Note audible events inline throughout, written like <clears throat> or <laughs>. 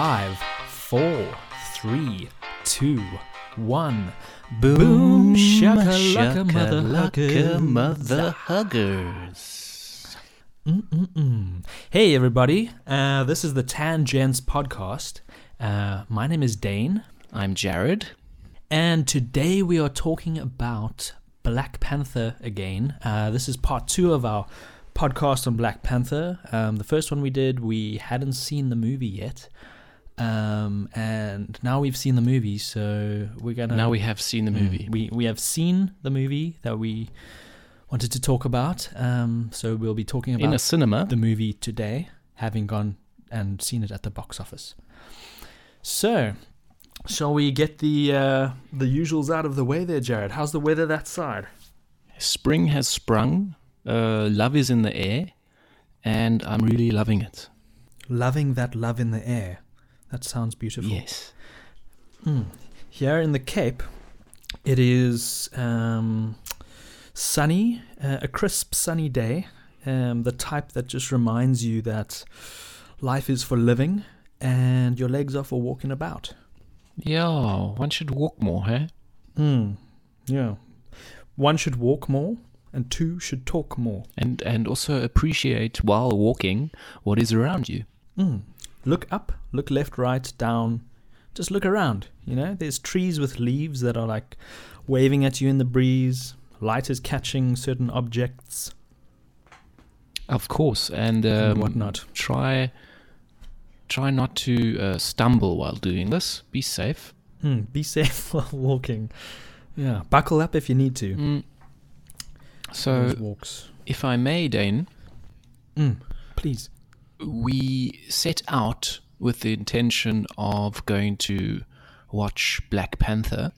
Five, four, three, two, one. Boom, Boom, shakalaka, shakalaka, mother huggers. Mm-mm-mm. Hey, everybody. Uh, this is the Tangents podcast. Uh, my name is Dane, I'm Jared. and today we are talking about Black Panther again. Uh, this is part two of our podcast on Black Panther. Um, the first one we did, we hadn't seen the movie yet. Um, and now we've seen the movie, so we're gonna Now we have seen the Mm, movie. We we have seen the movie that we wanted to talk about. Um, so we'll be talking about in a cinema. the movie today, having gone and seen it at the box office. So, shall we get the uh, the usuals out of the way there, Jared? How's the weather that side? Spring has sprung. Uh, love is in the air, and I'm really loving it. Loving that love in the air. That sounds beautiful. Yes. Mm. Here in the Cape, it is um, sunny, uh, a crisp, sunny day. Um, the type that just reminds you that life is for living and your legs are for walking about. Yeah, one should walk more, huh? Mm. Yeah. One should walk more, and two should talk more. And and also appreciate while walking what is around you. Mm. Look up, look left, right, down. Just look around. You know, there's trees with leaves that are like waving at you in the breeze. Light is catching certain objects Of course, and and um, whatnot. try try not to uh, stumble while doing this. Be safe. Hmm, be safe <laughs> while walking. Yeah, buckle up if you need to. Mm. So, walks. if I may, Dane, Mm, please. We set out with the intention of going to watch Black Panther,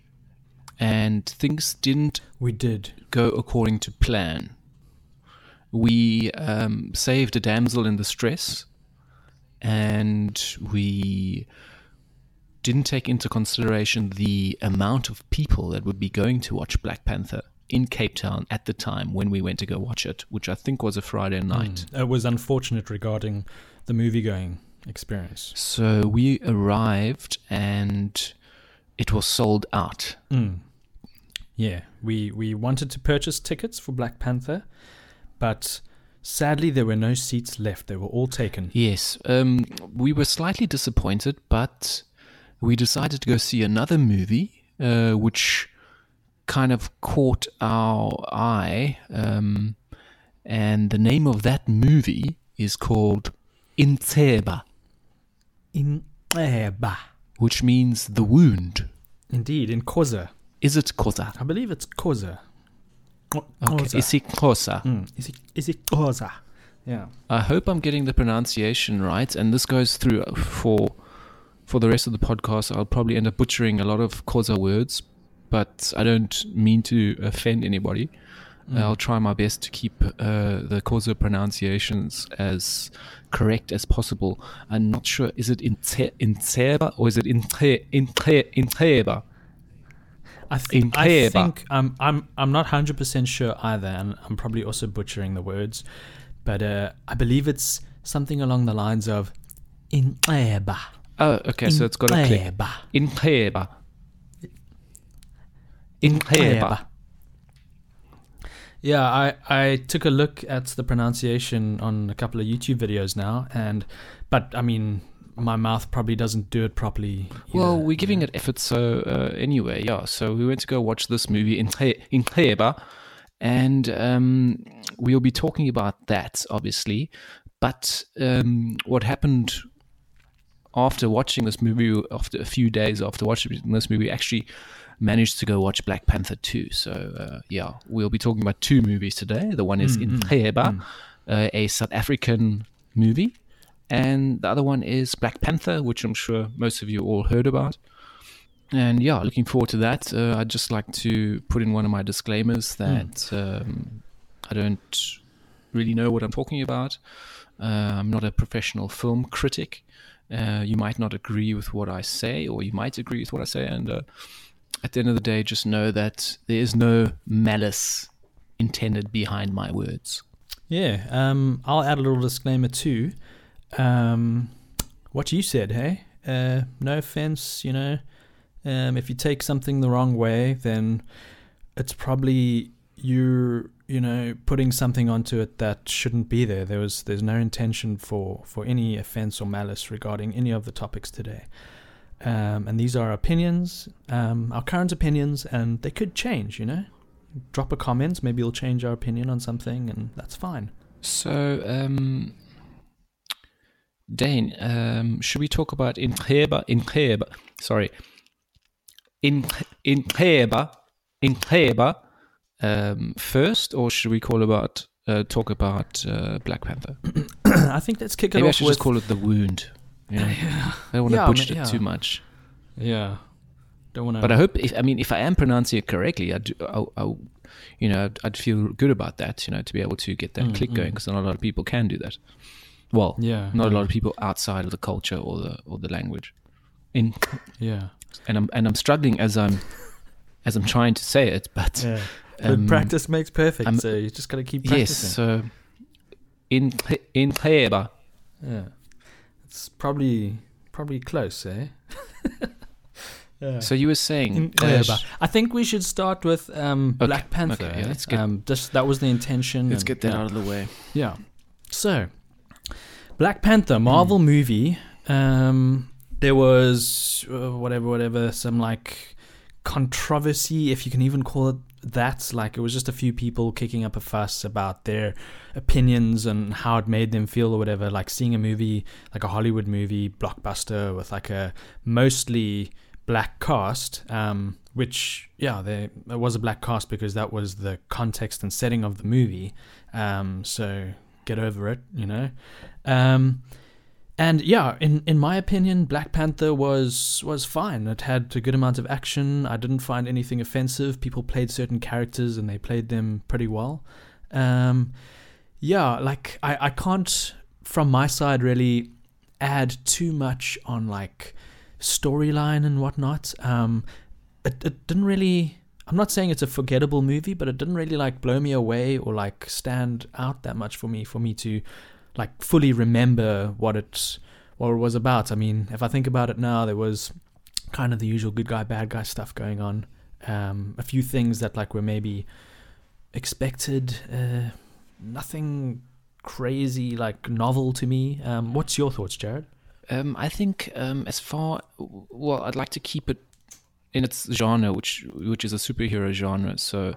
and things didn't We did. go according to plan. We um, saved a damsel in distress, and we didn't take into consideration the amount of people that would be going to watch Black Panther in Cape Town at the time when we went to go watch it, which I think was a Friday night. Mm, It was unfortunate regarding the movie going experience. So we arrived and it was sold out. Mm. Yeah, we, we wanted to purchase tickets for Black Panther, but sadly there were no seats left. They were all taken. Yes, um, we were slightly disappointed, but we decided to go see another movie, uh, which kind of caught our eye. Um, and the name of that movie is called Inteba, In Eba. which means the wound. Indeed, in Kosa. Is it Kosa? I believe it's Koza. Ko- Okay, is it Kosa? Mm, Is it, is it Koza? Yeah. I hope I'm getting the pronunciation right, and this goes through for for the rest of the podcast. I'll probably end up butchering a lot of Xhosa words, but I don't mean to offend anybody. Mm. I'll try my best to keep uh, the Xhosa pronunciations as correct as possible. I'm not sure is it Inteba or is it Inteba? I, th- I think I'm, I'm I'm not hundred percent sure either, and I'm probably also butchering the words, but uh, I believe it's something along the lines of in Oh, okay, so it's got a click. Eba. Inteba. Inteba. Yeah, I, I took a look at the pronunciation on a couple of YouTube videos now, and but I mean, my mouth probably doesn't do it properly. Well, we're giving it effort, so uh, anyway, yeah. So we went to go watch this movie in Tre- in Treba, and um, we'll be talking about that, obviously. But um, what happened after watching this movie, after a few days after watching this movie, actually managed to go watch Black Panther 2. So, uh, yeah, we'll be talking about two movies today. The one is Mm, in mm, mm. uh, a South African movie, and the other one is Black Panther, which I'm sure most of you all heard about. And yeah, looking forward to that. Uh, I'd just like to put in one of my disclaimers that um, I don't really know what I'm talking about. Uh, I'm not a professional film critic. Uh, you might not agree with what I say, or you might agree with what I say. And uh, at the end of the day, just know that there is no malice intended behind my words. Yeah, um, I'll add a little disclaimer too. Um, what you said, hey, Uh, no offense, you know. Um, if you take something the wrong way, then it's probably you're you know putting something onto it that shouldn't be there. There was there's no intention for for any offense or malice regarding any of the topics today. Um, and these are opinions, um, our current opinions, and they could change. You know, drop a comment. Maybe you'll change our opinion on something, and that's fine. So, um, Dane, um, should we talk about Intreba? Intreba, sorry, in Intreba um, first, or should we call about uh, talk about uh, Black Panther? <coughs> I think let's kick it Maybe I off should with just call it the wound. You <laughs> know? yeah, I don't want to Yeah, butcher ma- yeah. it too much. yeah. Don't want to. But I hope, if, I mean, if I am pronouncing it correctly, I'd, I, I, you know, I'd, I'd feel good about that, you know, to be able to get that Mm, click mm. going because not a lot of people can do that. Well, yeah, not a lot of people outside of the culture or the or the language. In <laughs> Yeah, and I'm and I'm struggling as I'm as I'm trying to say it, but yeah. <laughs> But um, practice makes perfect, I'm- so you just got to keep yes. practicing. So in in Treba, Yeah, it's probably probably close, eh? <laughs> yeah. So you were saying In- yeah, but I think we should start with um, Okay, Black Panther. okay, yeah, let's get- um, just that was the intention. let's and- get that yeah. out of the way. Yeah. So, Black Panther Marvel Hmm. movie. Um, there was uh, whatever, whatever, some like controversy, if you can even call it that. Like it was just a few people kicking up a fuss about their opinions and how it made them feel or whatever. Like seeing a movie, like a Hollywood movie blockbuster with like a mostly black cast. Um, which yeah, there it was a black cast because that was the context and setting of the movie. Um, so get over it, you know. Um, and yeah, in in my opinion, Black Panther was was fine. It had a good amount of action. I didn't find anything offensive. People played certain characters and they played them pretty well. Um, yeah, like I I can't from my side really add too much on like storyline and whatnot. Um, it it didn't really. I'm not saying it's a forgettable movie, but it didn't really like blow me away or like stand out that much for me for me to like fully remember what it what it was about. I mean, if I think about it now, there was kind of the usual good guy bad guy stuff going on. Um, a few things that like were maybe expected. Uh, nothing crazy like novel to me. Um, what's your thoughts, Jared? Um, I think um, as far well, I'd like to keep it in its genre, which which is a superhero genre. So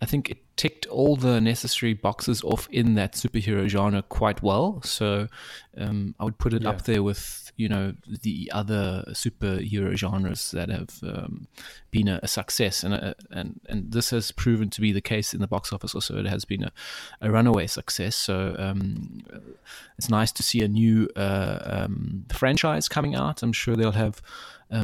I think it ticked all the necessary boxes off in that superhero genre quite well. So um, I would put it Yeah. up there with you know the other superhero genres that have um, been a, a success, and uh and and this has proven to be the case in the box office. Also, it has been a, a runaway success. So um, it's nice to see a new uh, um, franchise coming out. I'm sure they'll have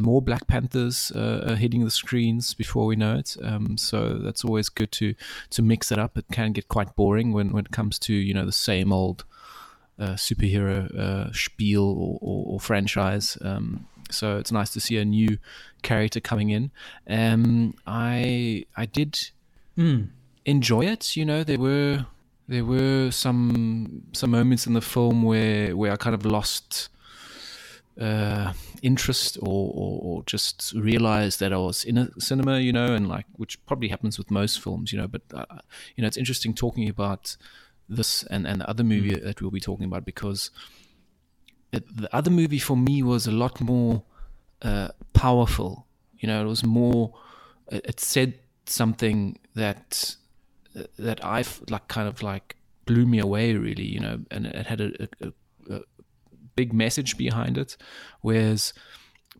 more Black Panthers uh, uh, hitting the screens before we know it. Um, so that's always good to to mix it up. It can get quite boring when, when it comes to you know the same old uh, superhero uh, spiel or, or, or franchise. Um, so it's nice to see a new character coming in. Um, I I did Mm. enjoy it. You know, there were there were some some moments in the film where where I kind of lost uh, interest or, or or just realized that I was in a cinema. You know, and like which probably happens with most films. You know, but uh, you know, it's interesting talking about this and and the other movie that we'll be talking about because it, the other movie for me was a lot more uh, powerful. You know, it was more. It, it said something that that I've like kind of like blew me away really, you know, and it had a, a, a big message behind it. Whereas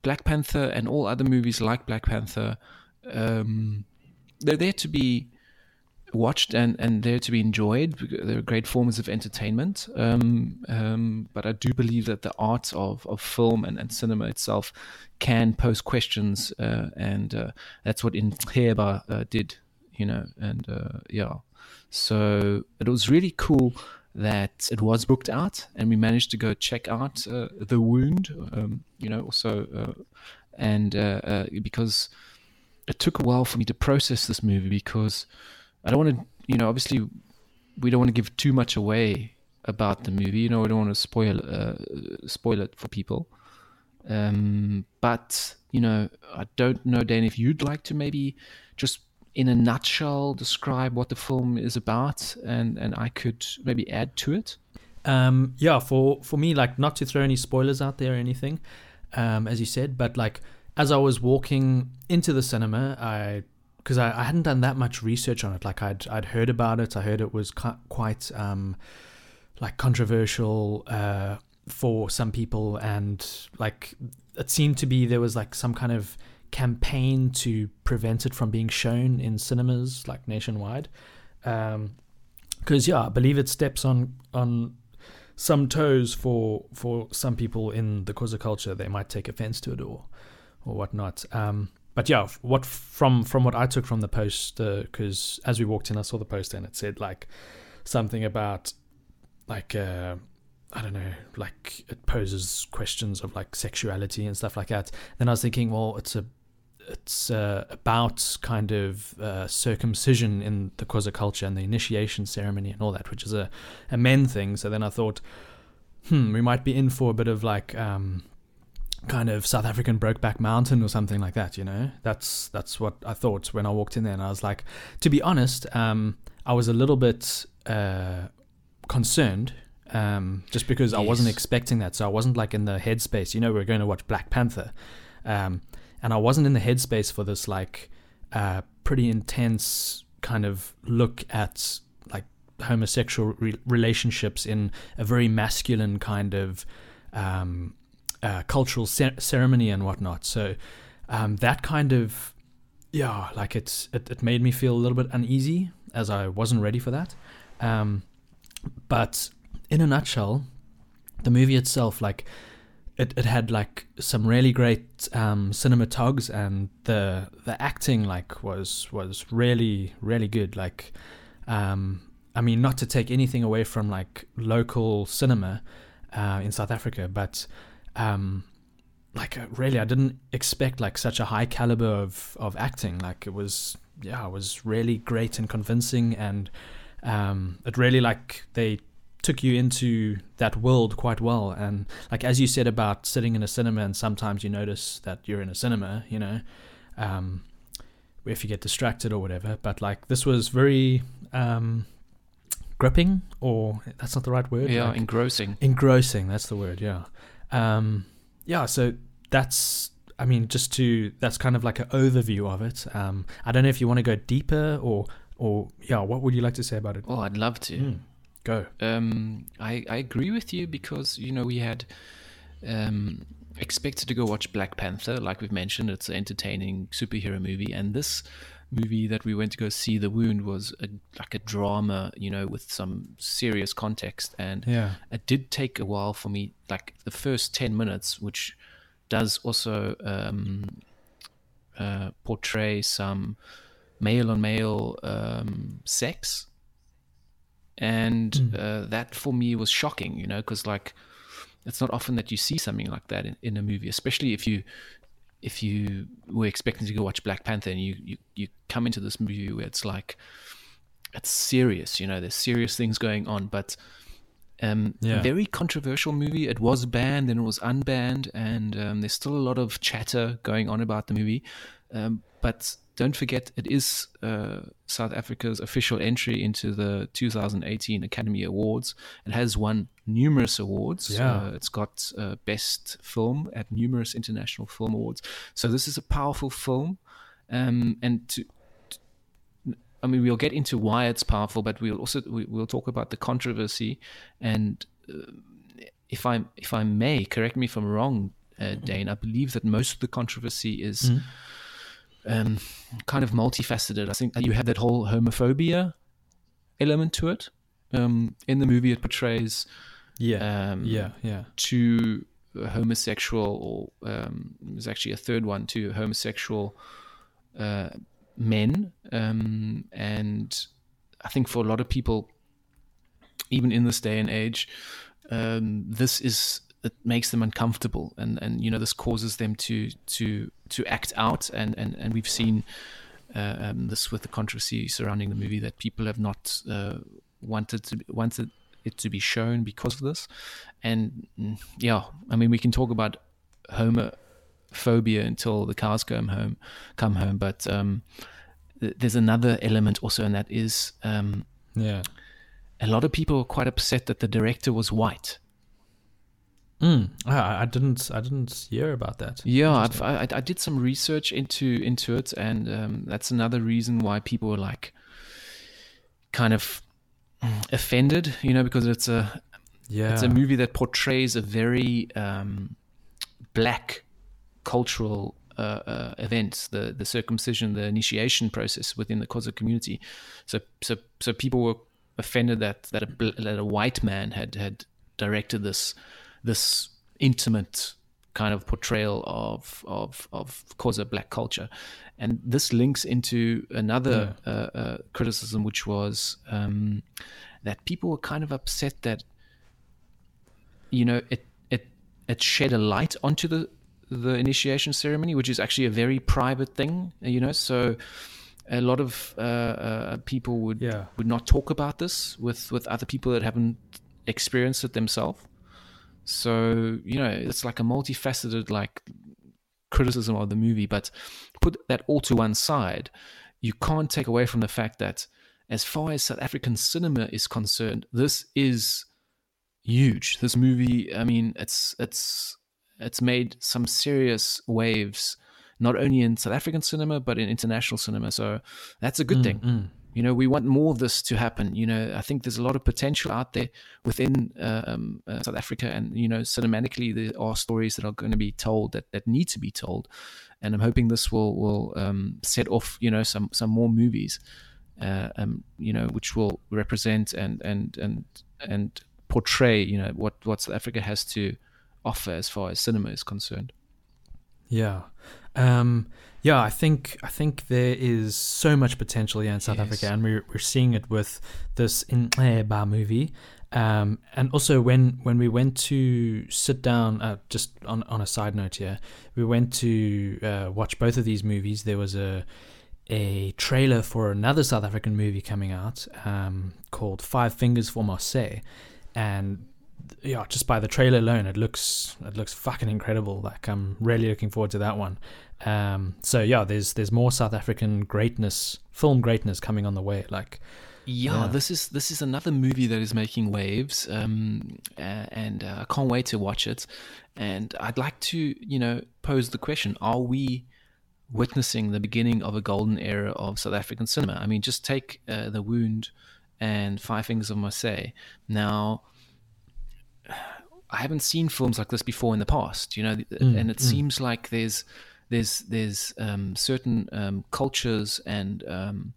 Black Panther and all other movies like Black Panther, um, they're there to be watched and, and there to be enjoyed. They're great forms of entertainment. Um, um, but I do believe that the art of, of film and, and cinema itself can pose questions, uh, and uh, that's what Intreba uh, did, you know, and uh, yeah. So it was really cool that it was booked out and we managed to go check out uh, The Wound, um, you know, also, uh, and uh, uh, because it took a while for me to process this movie because I don't want to, you know, obviously we don't want to give too much away about the movie. You know, we don't want to spoil uh, spoil it for people. Um, but you know, I don't know, Dan, if you'd like to maybe just in a nutshell describe what the film is about, and and I could maybe add to it. Um, yeah, for for me, like not to throw any spoilers out there or anything, um, as you said, but like as I was walking into the cinema, I because I, I hadn't done that much research on it. Like I'd I'd heard about it. I heard it was quite um, like controversial uh, for some people, and like it seemed to be there was like some kind of campaign to prevent it from being shown in cinemas like nationwide. Because um, yeah, I believe it steps on on some toes for for some people in the Xhosa culture. They might take offense to it or or whatnot. Um, but yeah, what from from what I took from the post, because as we walked in, I saw the poster and it said like something about like uh, I don't know, like it poses questions of like sexuality and stuff like that. Then I was thinking, well, it's a it's uh, about kind of uh, circumcision in the Xhosa culture and the initiation ceremony and all that, which is a, a men thing. So then I thought, hmm, we might be in for a bit of like um, kind of South African Brokeback Mountain or something like that. You know, that's that's what I thought when I walked in there, and I was like, to be honest, um, I was a little bit uh, concerned. Um, just because yes. I wasn't expecting that, so I wasn't like in the headspace. You know, we are going to watch Black Panther, um, and I wasn't in the headspace for this like uh, pretty intense kind of look at like homosexual re- relationships in a very masculine kind of um, uh, cultural ce- ceremony and whatnot. So um, that kind of yeah, like it's it, it made me feel a little bit uneasy as I wasn't ready for that. Um, but in a nutshell, the movie itself, like it, it had like some really great um, cinematogs and the the acting like was was really really good. Like um, I mean not to take anything away from like local cinema uh, in South Africa but um, like uh, really I didn't expect like such a high caliber of of acting. Like it was yeah it was really great and convincing and um, it really like they took you into that world quite well. And like as you said about sitting in a cinema, and sometimes you notice that you're in a cinema, you know, um, if you get distracted or whatever. But like this was very um, gripping, or that's not the right word. Yeah, like, engrossing. Engrossing. That's the word. Yeah. Um, yeah. So that's. I mean, just to that's kind of like an overview of it. Um, I don't know if you want to go deeper or or yeah, what would you like to say about it? Oh, I'd love to. Mm. Go. Um, I, I agree with you because, you know, we had um, expected to go watch Black Panther. Like we've mentioned, it's an entertaining superhero movie. And this movie that we went to go see, The Wound, was a, like a drama, you know, with some serious context. And yeah. it did take a while for me, like the first 10 minutes, which does also um, uh, portray some male on male um, sex and mm. uh, that for me was shocking you know because like it's not often that you see something like that in, in a movie especially if you if you were expecting to go watch black panther and you, you you come into this movie where it's like it's serious you know there's serious things going on but um, yeah. very controversial movie. It was banned, and it was unbanned, and um, there's still a lot of chatter going on about the movie. Um, but don't forget, it is uh, South Africa's official entry into the 2018 Academy Awards. It has won numerous awards. Yeah. Uh, it's got uh, Best Film at numerous international film awards. So this is a powerful film. Um, and to, I mean, we'll get into why it's powerful, but we'll also we, will talk about the controversy. And uh, if I if I may, correct me if I'm wrong, uh, Dane. I believe that most of the controversy is. Mm-hmm um, kind of multifaceted. I think you have that whole homophobia element to it. Um, in the movie, it portrays yeah, um, yeah, yeah, two homosexual, or um, there's actually a third one, two homosexual uh, men, um, and I think for a lot of people, even in this day and age, um, this is it makes them uncomfortable and and you know this causes them to to to act out and and and we've seen uh, um, this with the controversy surrounding the movie that people have not uh, wanted to wanted it to be shown because of this and mm, yeah i mean we can talk about homophobia until the cars come home, come home. But um, th- there's another element also, and that is um, Yeah. a lot of people were quite upset that the director was white. Mm. I, I didn't. I didn't hear about that. Yeah, I've, I, I did some research into into it, and um, that's another reason why people were like kind of offended, you know, because it's a Yeah. it's a movie that portrays a very um, black cultural uh, uh, event, the the circumcision, the initiation process within the Xhosa community. So so so people were offended that that a, that a white man had had directed this this intimate kind of portrayal of of of Xhosa black culture, and this links into another uh, uh, criticism, which was um, that people were kind of upset that you know it it it shed a light onto the the initiation ceremony, which is actually a very private thing, you know. So a lot of uh, uh, people would Yeah. would not talk about this with with other people that haven't experienced it themselves. So you know, it's like a multifaceted like criticism of the movie. But put that all to one side, you can't take away from the fact that as far as South African cinema is concerned, this is huge. This movie, I mean, it's it's it's made some serious waves, not only in South African cinema but in international cinema. So that's a good thing. Mm. You know, we want more of this to happen. You know, I think there's a lot of potential out there within uh, um, uh, South Africa, and you know, cinematically, there are stories that are going to be told that, that need to be told, and I'm hoping this will will um, set off, you know, some some more movies, uh, um, you know, which will represent and and and and portray, you know, what what South Africa has to offer as far as cinema is concerned. Yeah. Um, yeah, I think I think there is so much potential here in South Yes. Africa, and we're we're seeing it with this in Inxeba movie. Um, and also when when we went to sit down, uh, just on on a side note here, we went to uh, watch both of these movies. There was a a trailer for another South African movie coming out um, called Five Fingers for Marseille, and yeah, just by the trailer alone, it looks it looks fucking incredible. Like I'm really looking forward to that one. Um, so yeah, there's there's more South African greatness, film greatness coming on the way. Like Yeah, Yeah. this is this is another movie that is making waves, um, a- and uh, I can't wait to watch it. And I'd like to, you know, pose the question: Are we witnessing the beginning of a golden era of South African cinema? I mean, just take uh, The Wound and Five Fingers of Marseille. Now, I haven't seen films like this before in the past, you know, and it seems like there's there's there's um, certain um, cultures and um,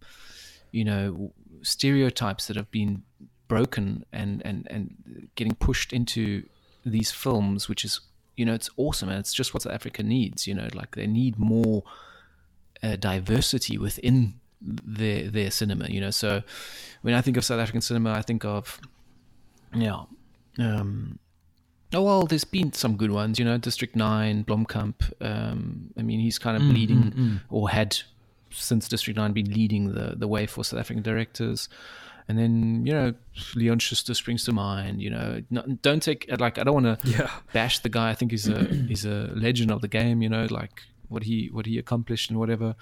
you know stereotypes that have been broken and and and getting pushed into these films, which is you know it's awesome and it's just what South Africa needs. You know, like they need more uh, diversity within their their cinema. You know, so when I think of South African cinema, I think of yeah. Um, Oh well, there's been some good ones, you know. District Nine, Blomkamp. Um, I mean, he's kind of leading, or had since District Nine been leading the the way for South African directors. And then you know, Leon Schuster springs to mind. You know, not, don't take like I don't want to <laughs> yeah, bash the guy. I think he's a <clears throat> he's a legend of the game. You know, like what he what he accomplished and whatever.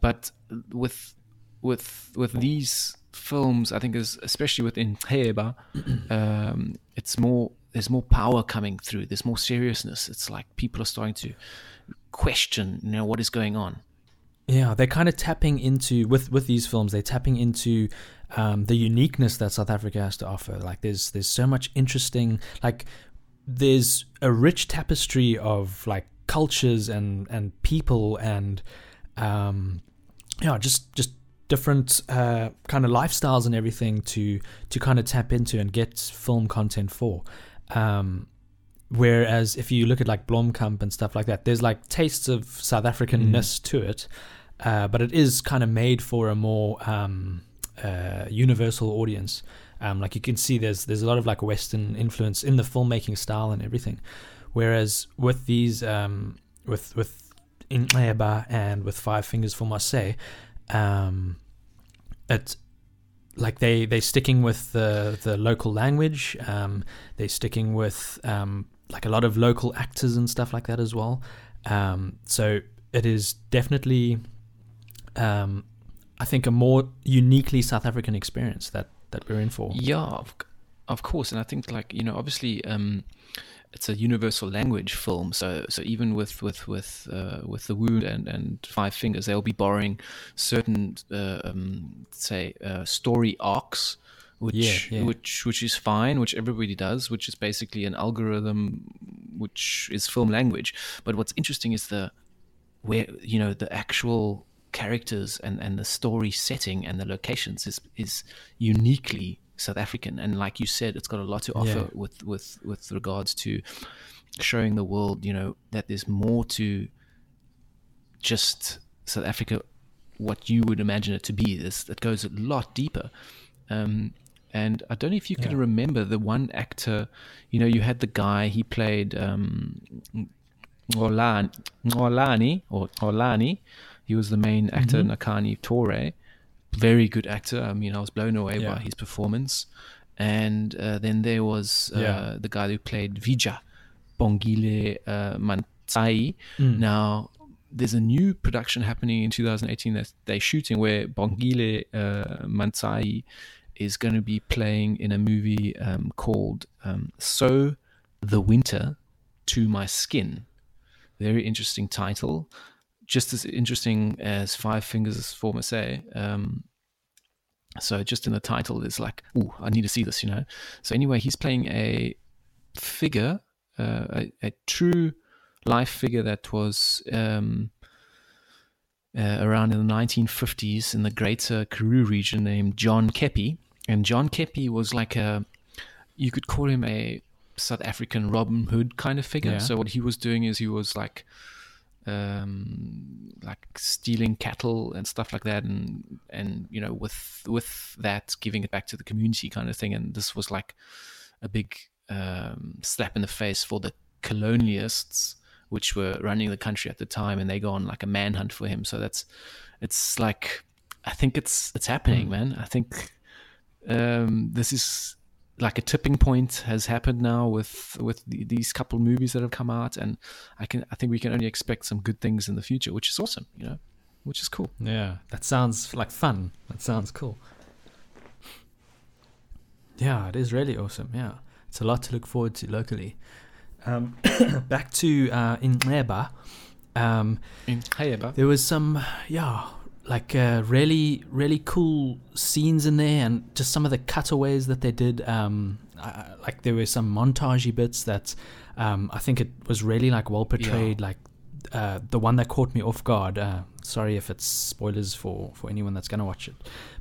But with with with these films, I think is especially within Heba, <clears throat> um, it's more there's more power coming through. There's more seriousness. It's like people are starting to question, you know, what is going on. yeah. They're kind of tapping into with with these films. They're tapping into um, the uniqueness that South Africa has to offer. Like there's there's so much interesting like there's a rich tapestry of like cultures and and people and um yeah just just different uh kind of lifestyles and everything to to kind of tap into and get film content for um whereas if you look at like Blomkamp and stuff like that there's like tastes of South Africanness to it uh, but it is kind of made for a more um, uh, universal audience. Um, like you can see, there's there's a lot of like Western influence in the filmmaking style and everything. Whereas with these, um, with with Inxeba and with Five Fingers for Marseille, um, it like they they sticking with the the local language. Um, they're sticking with um, like a lot of local actors and stuff like that as well. Um, so it is definitely, um, I think, a more uniquely South African experience that that we're in for. Yeah, of, of course, and I think like you know, obviously, um, it's a universal language film. So so even with with with uh, with the wound and and Five Fingers, they'll be borrowing certain uh, um, say uh, story arcs. Which, Yeah, yeah. which which is fine, which everybody does, which is basically an algorithm, which is film language. But what's interesting is the where you know the actual characters and, and the story setting and the locations is is uniquely South African and like you said it's got a lot to offer Yeah. with with with regards to showing the world you know that there's more to just South Africa what you would imagine it to be this that goes a lot deeper um, and I don't know if you can Yeah. remember the one actor you know you had the guy he played um, Ngolani, Ngolani or Olani. He was the main actor, Mhm. Nakhane Touré. Very good actor. I mean, I was blown away Yeah. by his performance. And uh, then there was uh, Yeah. the guy who played Vija, Bongile uh, Mantsai. Mm. Now, there's a new production happening in 2018 that they're shooting where Bongile uh, Mantsai is going to be playing in a movie um, called um, So the Winter to My Skin. Very interesting title. Just as interesting as Five Fingers for Marseille. Um, so just in the title, it's like, oh, I need to see this, you know. So anyway, he's playing a figure, uh, a, a true life figure that was um, uh, around in the 1950s in the greater Karoo region named John Kepe. And John Kepe was like a, you could call him a South African Robin Hood kind of figure. Yeah. So what he was doing is he was like, um, like stealing cattle and stuff like that, and and you know with with that giving it back to the community kind of thing. And this was like a big um, slap in the face for the colonialists, which were running the country at the time, and they go on like a manhunt for him. So that's it's like I think it's it's happening, Mm. man. I think um, this is like a tipping point has happened now with with the, these couple movies that have come out, and I can I think we can only expect some good things in the future, which is awesome, you know, which is cool. Yeah, that sounds like fun. That sounds cool. Yeah, it is really awesome. Yeah, it's a lot to look forward to locally. Um, <coughs> back to uh, in Neba, um, In Hayaba, there was some yeah, like uh, really really cool scenes in there, and just some of the cutaways that they did. Um, uh, like there were some montagey bits that um, I think it was really like well portrayed. Like uh, the one that caught me off guard. Uh, sorry if it's spoilers for for anyone that's gonna watch it,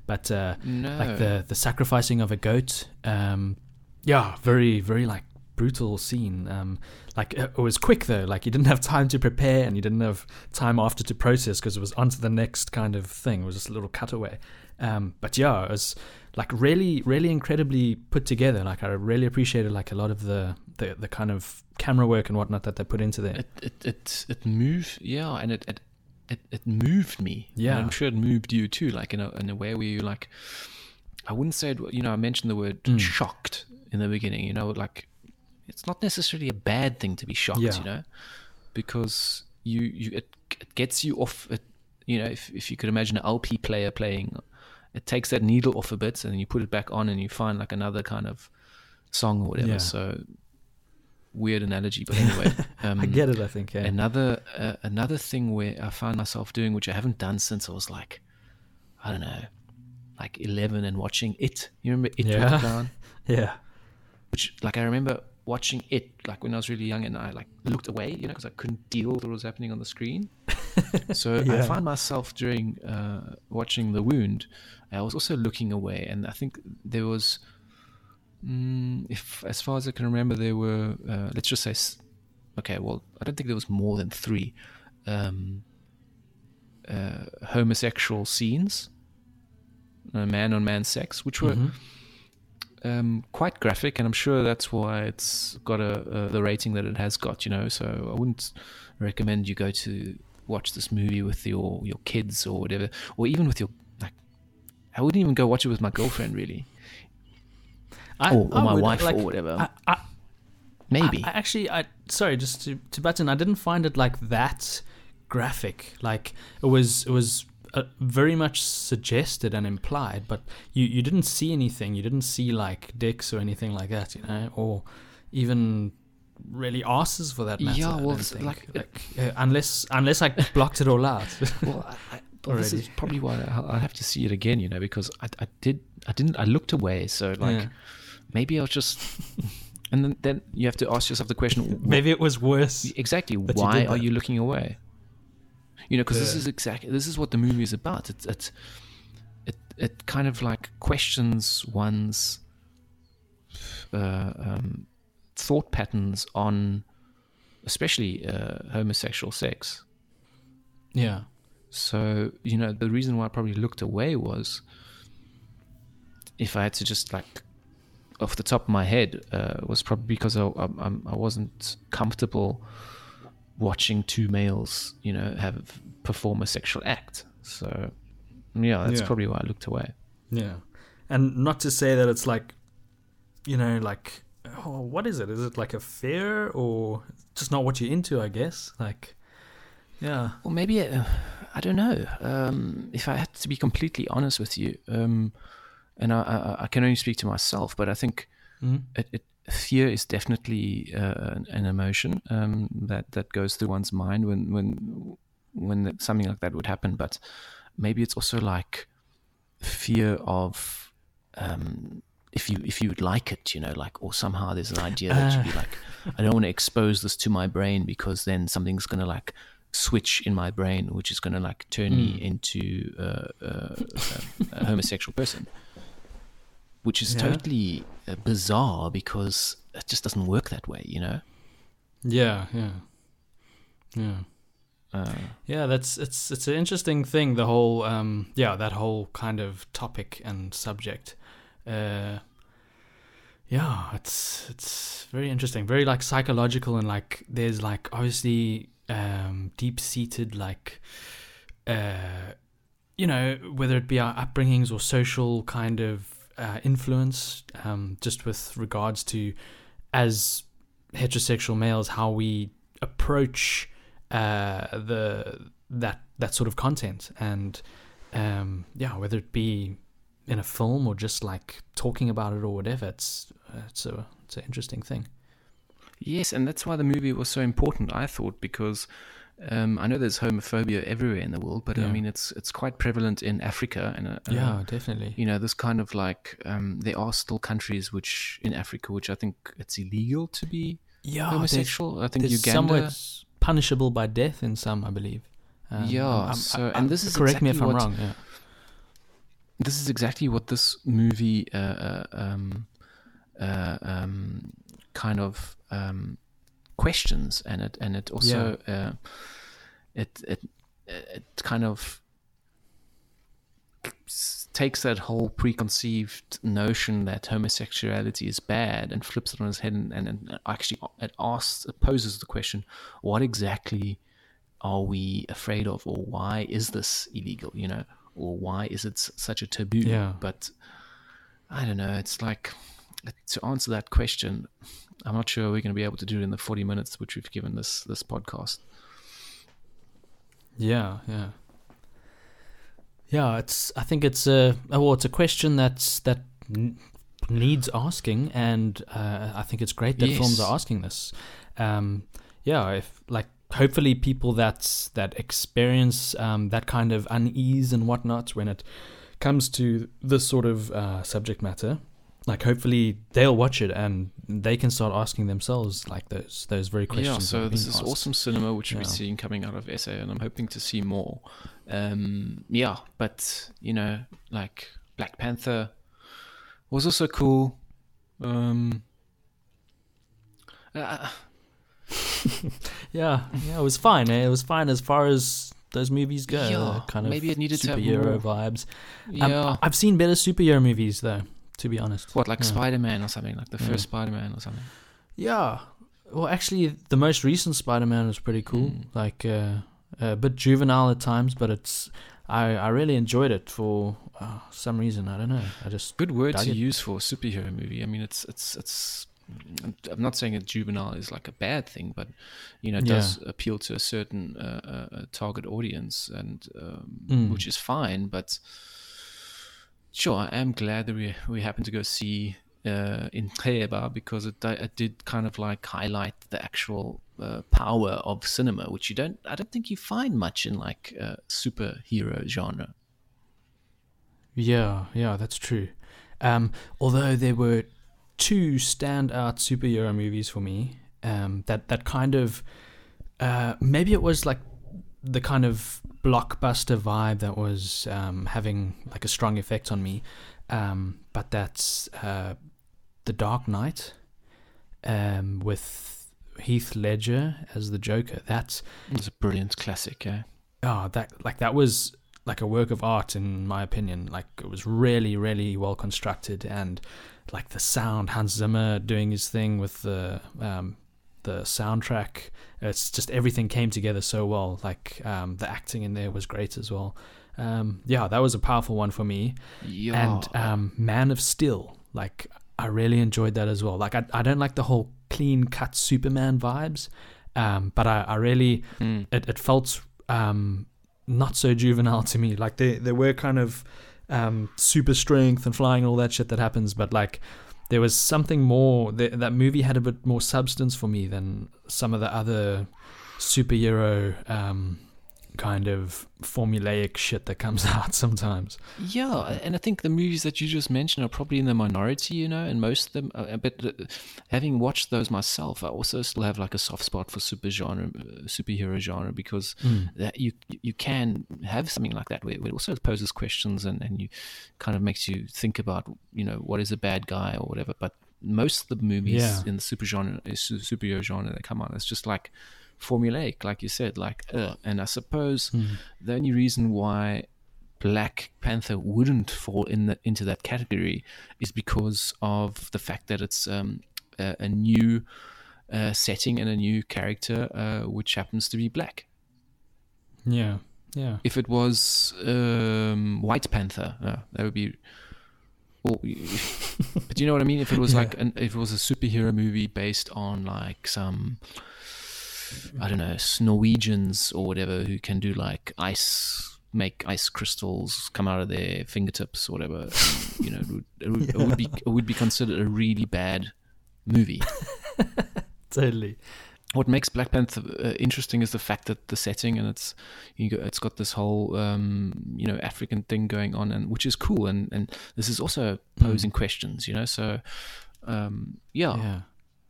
but uh, no, like the the sacrificing of a goat. Um, yeah, very very like brutal scene. Um, like it, it was quick though. Like you didn't have time to prepare and you didn't have time after to process because it was onto the next kind of thing. It was just a little cutaway. Um, but yeah, it was like really really incredibly put together. Like I really appreciated like a lot of the the, the kind of camera work and whatnot that they put into there. it it it, it moved, yeah, and it, it it it moved me. Yeah. and I'm sure it moved you too. Like in a in a way where you like, I wouldn't say it. You know, I mentioned the word Mm. shocked in the beginning. You know, like it's not necessarily a bad thing to be shocked. Yeah. You know, because you you it, it gets you off. It, you know, if if you could imagine an LP player playing, it takes that needle off a bit, and then you put it back on, and you find like another kind of song or whatever. Yeah. So weird analogy, but <laughs> anyway, um, I get it. I think. Yeah. Another uh, another thing where I found myself doing, which I haven't done since I was like, I don't know, like eleven, and watching it. You remember it? Yeah. <laughs> yeah. Which like I remember watching it like when I was really young, and I like looked away, you know, because I couldn't deal with what was happening on the screen. <laughs> so I Yeah. found myself during uh, watching The Wound, I was also looking away, and I think there was. Mm, if, as far as I can remember, there were uh, let's just say, okay, well, I don't think there was more than three um, uh, homosexual scenes, man on man sex, which were Mhm. Um, quite graphic, and I'm sure that's why it's got a, a the rating that it has got. You know, so I wouldn't recommend you go to watch this movie with your your kids or whatever, or even with your like. I wouldn't even go watch it with my girlfriend, really, I- or, or I my would, wife, like, or whatever. I, Maybe. Actually, I sorry, just to to button. I didn't find it like that graphic. Like it was, it was uh, very much suggested and implied, but you you didn't see anything. You didn't see like dicks or anything like that, you know, or even really asses for that matter. Yeah, well, don't it's think. like- like uh, unless unless I <laughs> blocked it all out. well, I, I, well, this is probably why I, I have to see it again. You know, because I, I did, I didn't, I looked away. So like, Yeah. maybe I was just, and then, then you have to ask yourself the question: <laughs> Maybe it was worse. exactly why are you looking away? You know, because this is exactly this is what the movie is about. It's it's it it kind of like questions one's uh, um, thought patterns on, especially uh, homosexual sex. Yeah. So, you know, the reason why I probably looked away was if I had to just like off the top of my head, uh, was probably because I, I, I wasn't comfortable watching two males, you know, have perform a sexual act. So, yeah, that's Yeah. probably why I looked away. Yeah. And not to say that it's like, you know, like, oh, what is it? Is it like a fear or just not what you're into, I guess? Like, yeah. Well, maybe uh, I don't know. Um, if I had to be completely honest with you, um, and I, I, I can only speak to myself, but I think Mm. it, it, fear is definitely uh, an, emotion um, that that goes through one's mind when when when something like that would happen. But maybe it's also like fear of um, if you if you would like it, you know, like or somehow there's an idea that you'd be like, I don't want to expose this to my brain because then something's gonna like switch in my brain, which is gonna like turn me Mm. into uh, uh, a homosexual person which is Yeah. totally uh, bizarre because it just doesn't work that way, you know. Yeah, yeah. Yeah. Uh, Yeah, that's it's it's an interesting thing. The whole um, yeah, that whole kind of topic and subject. Uh, yeah, it's it's very interesting, very like psychological and like there's like obviously um, deep seated like uh, you know whether it be our upbringings or social kind of uh, influence, um, just with regards to as heterosexual males how we approach uh, the that that sort of content and um, yeah whether it be in a film or just like talking about it or whatever it's it's a it's an interesting thing yes, and that's why the movie was so important. I thought because um, I know there's homophobia everywhere in the world, but I mean it's it's quite prevalent in Africa, and uh, yeah uh, definitely you know this kind of like um, there are still countries which in Africa which I think it's illegal to be yeah homosexual. I think Uganda. somewhat punishable by death in some I believe Um, Yeah, I'm- I'm- so- I- and this is correct me if I'm what- wrong yeah this is exactly what this movie uh, uh, um, uh, um, kind of um, questions, and it and it also uh, it it it kind of takes that whole preconceived notion that homosexuality is bad and flips it on its head and, and, and actually it asks it poses the question what exactly are we afraid of or why is this illegal you know or why is it such a taboo Yeah. but i don't know it's like to answer that question i'm not sure we're going to be able to do it in the 40 minutes which we've given this this podcast Yeah, yeah, yeah. It's. I think it's a. Well, it's a question that's that n- needs asking, and uh, I think it's great that films are asking this. Um, yeah, if like hopefully people that that experience um, that kind of unease and whatnot when it comes to this sort of uh, subject matter, like hopefully they'll watch it and they can start asking themselves like those those very questions. Yeah, so this is asked. awesome cinema, which we're Yeah. seeing coming out of SA, and I'm hoping to see more. Um, yeah, but you know, like Black Panther was also cool. Um, uh, <laughs> Yeah, yeah, it was fine. Eh? It was fine as far as those movies go. Yeah, uh, kind of maybe it needed to have superhero more- vibes. yeah, Um, I've seen better superhero movies though, to be honest. what like yeah. Spider Man or something, like the Yeah. first Spider Man or something. Yeah. Well, actually, the most recent Spider-Man was pretty cool. Mm. Like uh, a bit juvenile at times, but it's I I really enjoyed it for uh, some reason. I don't know. I just Good word to it. use for a superhero movie. I mean, it's it's it's I'm not saying that juvenile is like a bad thing, but you know, it does appeal to a certain uh, uh, target audience, and um, Mm. which is fine. But sure, I am glad that we we happened to go see uh, Inxeba because it, it did kind of like highlight the actual uh, power of cinema, which you don't. I don't think you find much in like uh, superhero genre. Yeah, yeah, that's true. Um, although there were two standout superhero movies for me, um, that that kind of uh, maybe it was like the kind of blockbuster vibe that was um, having like a strong effect on me. Um, but that's uh, the Dark Knight um, with Heath Ledger as the Joker. That's It's a brilliant classic, yeah. oh that like that was like a work of art in my opinion like it was really really well constructed and like the sound hans zimmer doing his thing with the um the soundtrack it's just everything came together so well like um the acting in there was great as well um yeah that was a powerful one for me Yeah. and um man of steel like i really enjoyed that as well like i, I don't like the whole clean cut superman vibes um but i, I really Mm. it, it felt um, not so juvenile to me. Like there there were kind of um, super strength and flying and all that shit that happens, but like there was something more. That that movie had a bit more substance for me than some of the other superhero um, kind of formulaic shit that comes <laughs> out sometimes. Yeah, and I think the movies that you just mentioned are probably in the minority, you know, and most of them. Uh, but uh, having watched those myself, I also still have like a soft spot for super genre, uh, superhero genre, because that you you can have something like that where, it also poses questions and and you kind of makes you think about you know what is a bad guy or whatever. But most of the movies Yeah. in the super genre, uh, superhero genre that come out, it's just like formulaic, like you said, like. Uh, and I suppose the only reason why Black Panther wouldn't fall in the, into that category is because of the fact that it's um, a, a new uh, setting and a new character, uh, which happens to be black. Yeah, yeah, If it was um, White Panther, uh, that would be. Well, but you know what I mean? If it was <laughs> Yeah. like an, if it was a superhero movie based on like some I don't know Norwegians or whatever who can do like ice make ice crystals come out of their fingertips or whatever. you know, it would, it would, it would be <laughs> it would be considered a really bad movie. <laughs> totally. What makes Black Panther uh, interesting is the fact that the setting and it's you go, it's got this whole um, you know African thing going on, and which is cool. And and this is also posing questions, you know. So um, yeah, Yeah.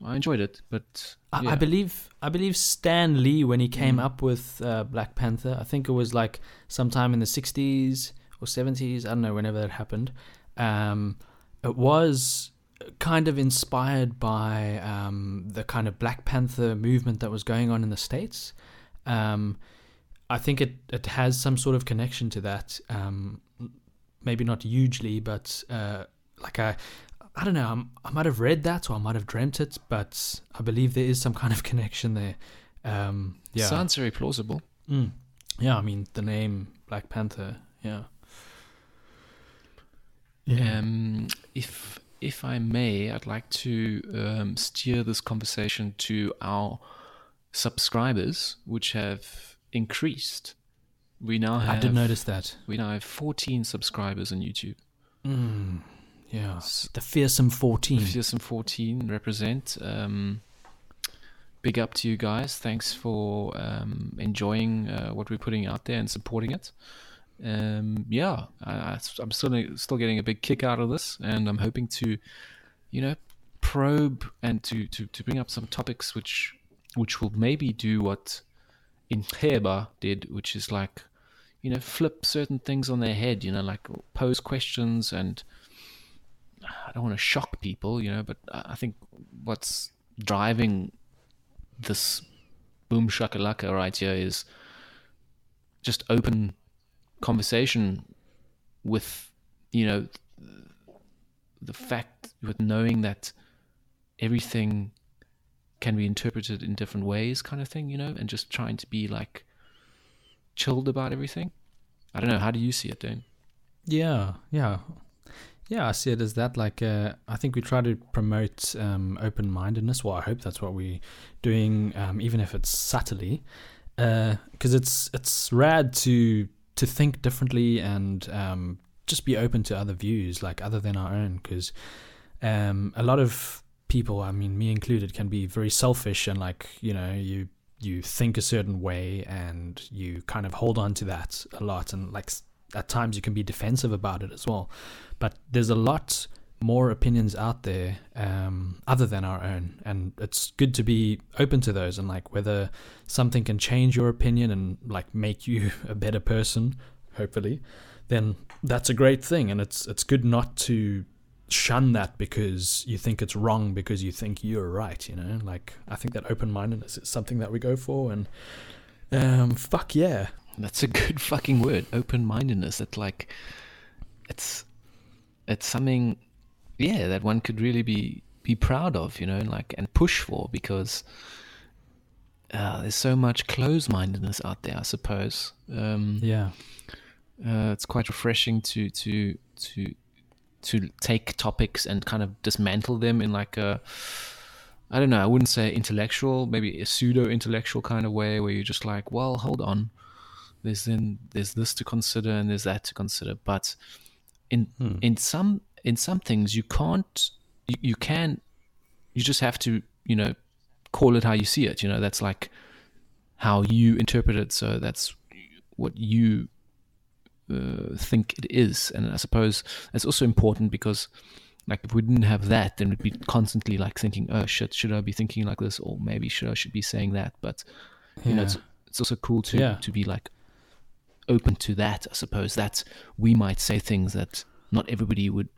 I enjoyed it, but I, yeah. I believe I believe Stan Lee when he came up with uh, Black Panther, I think it was like sometime in the '60s or '70s. I don't know whenever that happened. Um, it was kind of inspired by um, the kind of Black Panther movement that was going on in the states. Um, I think it it has some sort of connection to that. Um, maybe not hugely, but uh, like I. I don't know. I'm, I might have read that or I might have dreamt it, but I believe there is some kind of <laughs> connection there. Um, yeah. sounds very plausible. Mm. Yeah, I mean the name Black Panther. Yeah. Um, if if I may, I'd like to um, steer this conversation to our subscribers, which have increased. We now have I did notice that. we now have 14 subscribers on YouTube. Mm. Yeah. The fearsome fourteen. The Fearsome 14 represent. Um, big up to you guys. Thanks for um, enjoying uh, what we're putting out there and supporting it. Um, yeah, I, I'm still still getting a big kick out of this, and I'm hoping to, you know, probe and to, to, to bring up some topics which which will maybe do what Inxeba did, which is like, you know, flip certain things on their head. You know, like pose questions and I don't want to shock people, you know, but I think what's driving this boom shakalaka right here is just open conversation with, you know, the fact with knowing that everything can be interpreted in different ways, kind of thing, you know, and just trying to be like chilled about everything. I don't know. How do you see it, Dane? Yeah, yeah, Yeah, I see it as that. Like, uh, I think we try to promote um, open-mindedness. Well, I hope that's what we're doing, um, even if it's subtly, because it's it's rad to to think differently and um, just be open to other views, like other than our own. Because um, a lot of people, I mean, me included, can be very selfish and like you know you you think a certain way and you kind of hold on to that a lot and like at times you can be defensive about it as well. But there's a lot more opinions out there um, other than our own. And it's good to be open to those and like whether something can change your opinion and like make you <laughs> a better person hopefully then that's a great thing. And it's it's good not to shun that because you think it's wrong because you think you're right you know? Like i think that open-mindedness is something that we go for and um fuck yeah That's a good <laughs> fucking word. Open mindedness. It's like it's it's something yeah, that one could really be be proud of, you know, and like and push for because uh, there's so much closed mindedness out there, I suppose. Um, yeah uh, it's quite refreshing to to to to take topics and kind of dismantle them in like a I don't know, I wouldn't say intellectual, maybe a pseudo intellectual kind of way where you're just like, well, hold on. There's then there's this to consider and there's that to consider. But in Hmm. in some in some things you can't you, you can you just have to, you know, call it how you see it. You know, that's like how you interpret it. So that's what you uh, think it is. And I suppose that's also important because, like, if we didn't have that, then we'd be constantly like thinking, "Oh shit, should I be thinking like this?" Or maybe should I should be saying that? But you know, it's it's also cool to Yeah. to be like open to that. I suppose that we might say things that not everybody would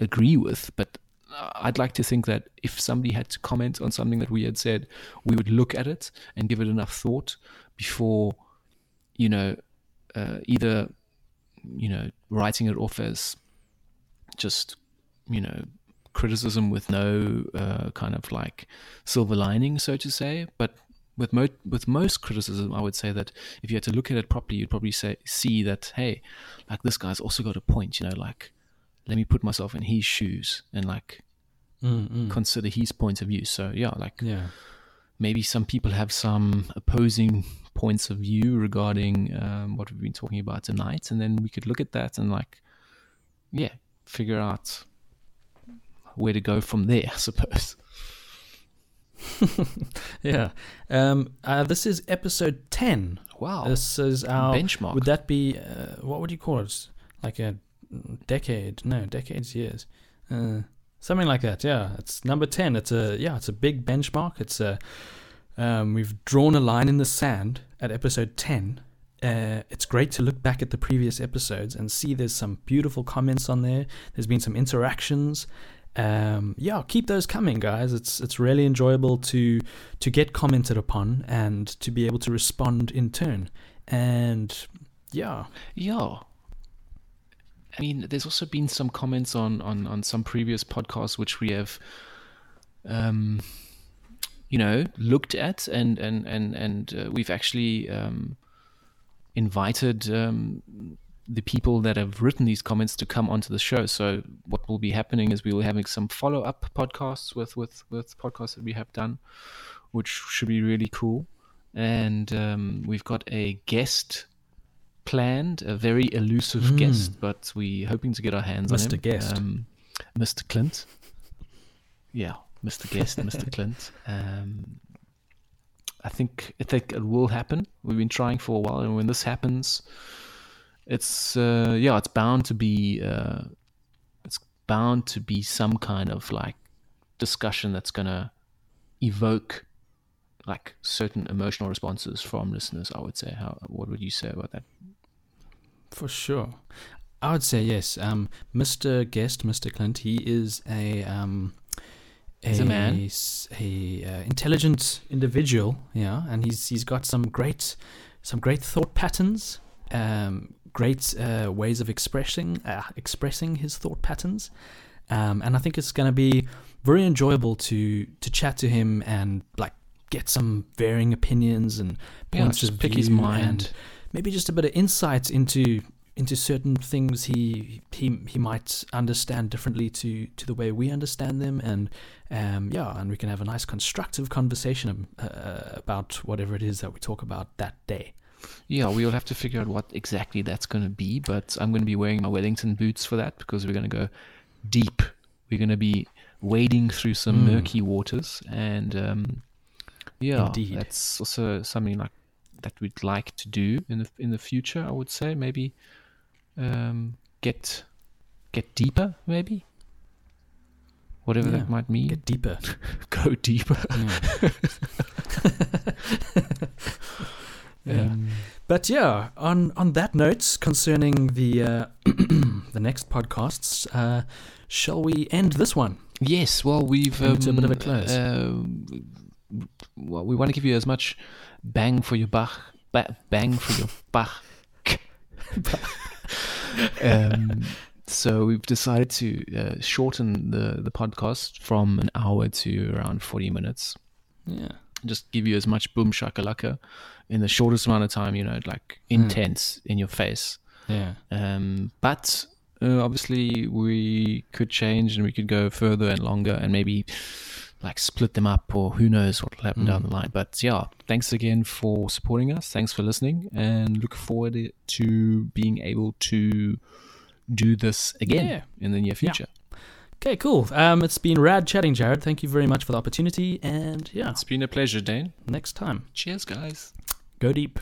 agree with, but uh, I'd like to think that if somebody had to comment on something that we had said, we would look at it and give it enough thought before, you know, uh, either, you know, writing it off as just, you know, criticism with no uh, kind of like silver lining, so to say. But with mo- with most criticism, I would say that if you had to look at it properly, you'd probably say see that hey, like this guy's also got a point. You know, like let me put myself in his shoes and like Mm, mm. consider his point of view. So yeah, like yeah maybe some people have some opposing points of view regarding um, what we've been talking about tonight, and then we could look at that and like, yeah, figure out where to go from there. <laughs> I suppose. <laughs> yeah. Um uh, this is episode 10 Wow, this is our benchmark. would that be uh, what would you call it? Like a decade no decades years. Uh, something like that yeah. It's number 10 it's a yeah it's a big benchmark. It's a um, we've drawn a line in the sand at episode 10 uh, it's great to look back at the previous episodes and see there's some beautiful comments on there. There's been some interactions um, yeah keep those coming guys. It's it's really enjoyable to to get commented upon and to be able to respond in turn. And yeah. Yeah. I mean, there's also been some comments on, on, on some previous podcasts which we have, um, you know, looked at and and and and uh, we've actually um, invited um, the people that have written these comments to come onto the show. So what will be happening is we will be having some follow up podcasts with with with podcasts that we have done, which should be really cool. And um, we've got a guest planned, a very elusive Mm. guest, but we're hoping to get our hands on him. Mr. Guest. um, Mr. Clint. Yeah, Mr. Guest, Mr. <laughs> Clint. Um, I think I think it will happen. We've been trying for a while, and when this happens, it's uh, yeah, it's bound to be uh, it's bound to be some kind of like discussion that's gonna evoke like certain emotional responses from listeners. I would say. How what would you say about that? For sure. I would say yes. Um, Mr. Guest, Mr. Clint, he is a um, He's a man. a, uh, intelligent individual. Yeah, and he's he's got some great some great thought patterns. Um, great uh, ways of expressing uh, expressing his thought patterns. Um, and I think it's going to be very enjoyable to to chat to him and like get some varying opinions and Yeah, just pick his mind. maybe just a bit of insight into into certain things he he he might understand differently to to the way we understand them and um yeah and we can have a nice constructive conversation uh, about whatever it is that we talk about that day Yeah, we'll have to figure out what exactly that's going to be, but I'm going to be wearing my Wellington boots for that because we're going to go deep. We're going to be wading through some Mm. murky waters, and um, yeah, Indeed. that's also something like that we'd like to do in the in the future. I would say maybe um, get get deeper, maybe whatever Yeah, that might mean. get deeper <laughs> go deeper. yeah. <laughs> Um, But yeah, on on that note, concerning the uh, <clears throat> the next podcasts, uh, shall we end this one? Yes, well, we've to a bit of a um, close. uh, well, we want to give you as much bang for your buck, ba- bang for your <laughs> buck. um, so we've decided to uh, shorten the the podcast from an hour to around forty minutes. Yeah, Just give you as much boom shakalaka in the shortest amount of time. You know, like intense in your face. yeah, Um, but uh, obviously, we could change and we could go further and longer and maybe like split them up or who knows what will happen down Mm. the line. But yeah, thanks again for supporting us. Thanks for listening and look forward to being able to do this again Yeah. in the near future. Okay, cool. Um, it's been rad chatting, Jared. Thank you very much for the opportunity, and yeah, It's been a pleasure, Dane. next time, Cheers, guys. go deep.